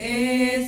É...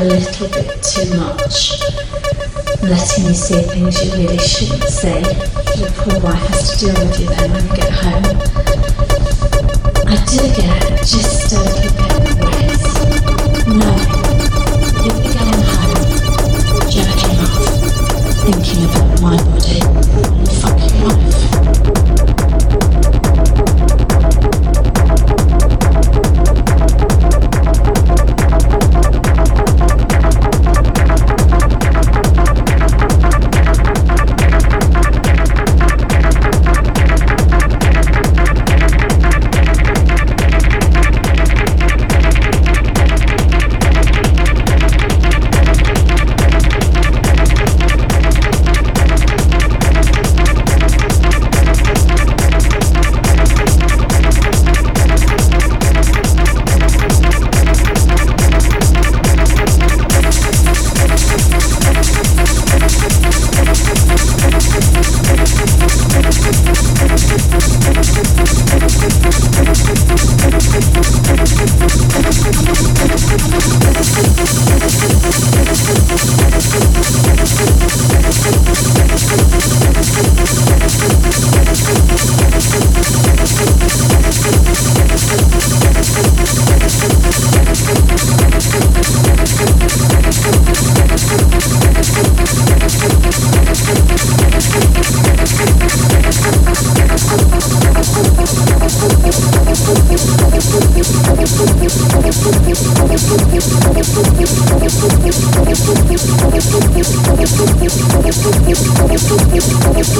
A little bit too much, letting you see things you really shouldn't see. Your poor wife has to deal with you then when you get home. I do get just a little bit wet, you'll be going home, jerking off, thinking about my body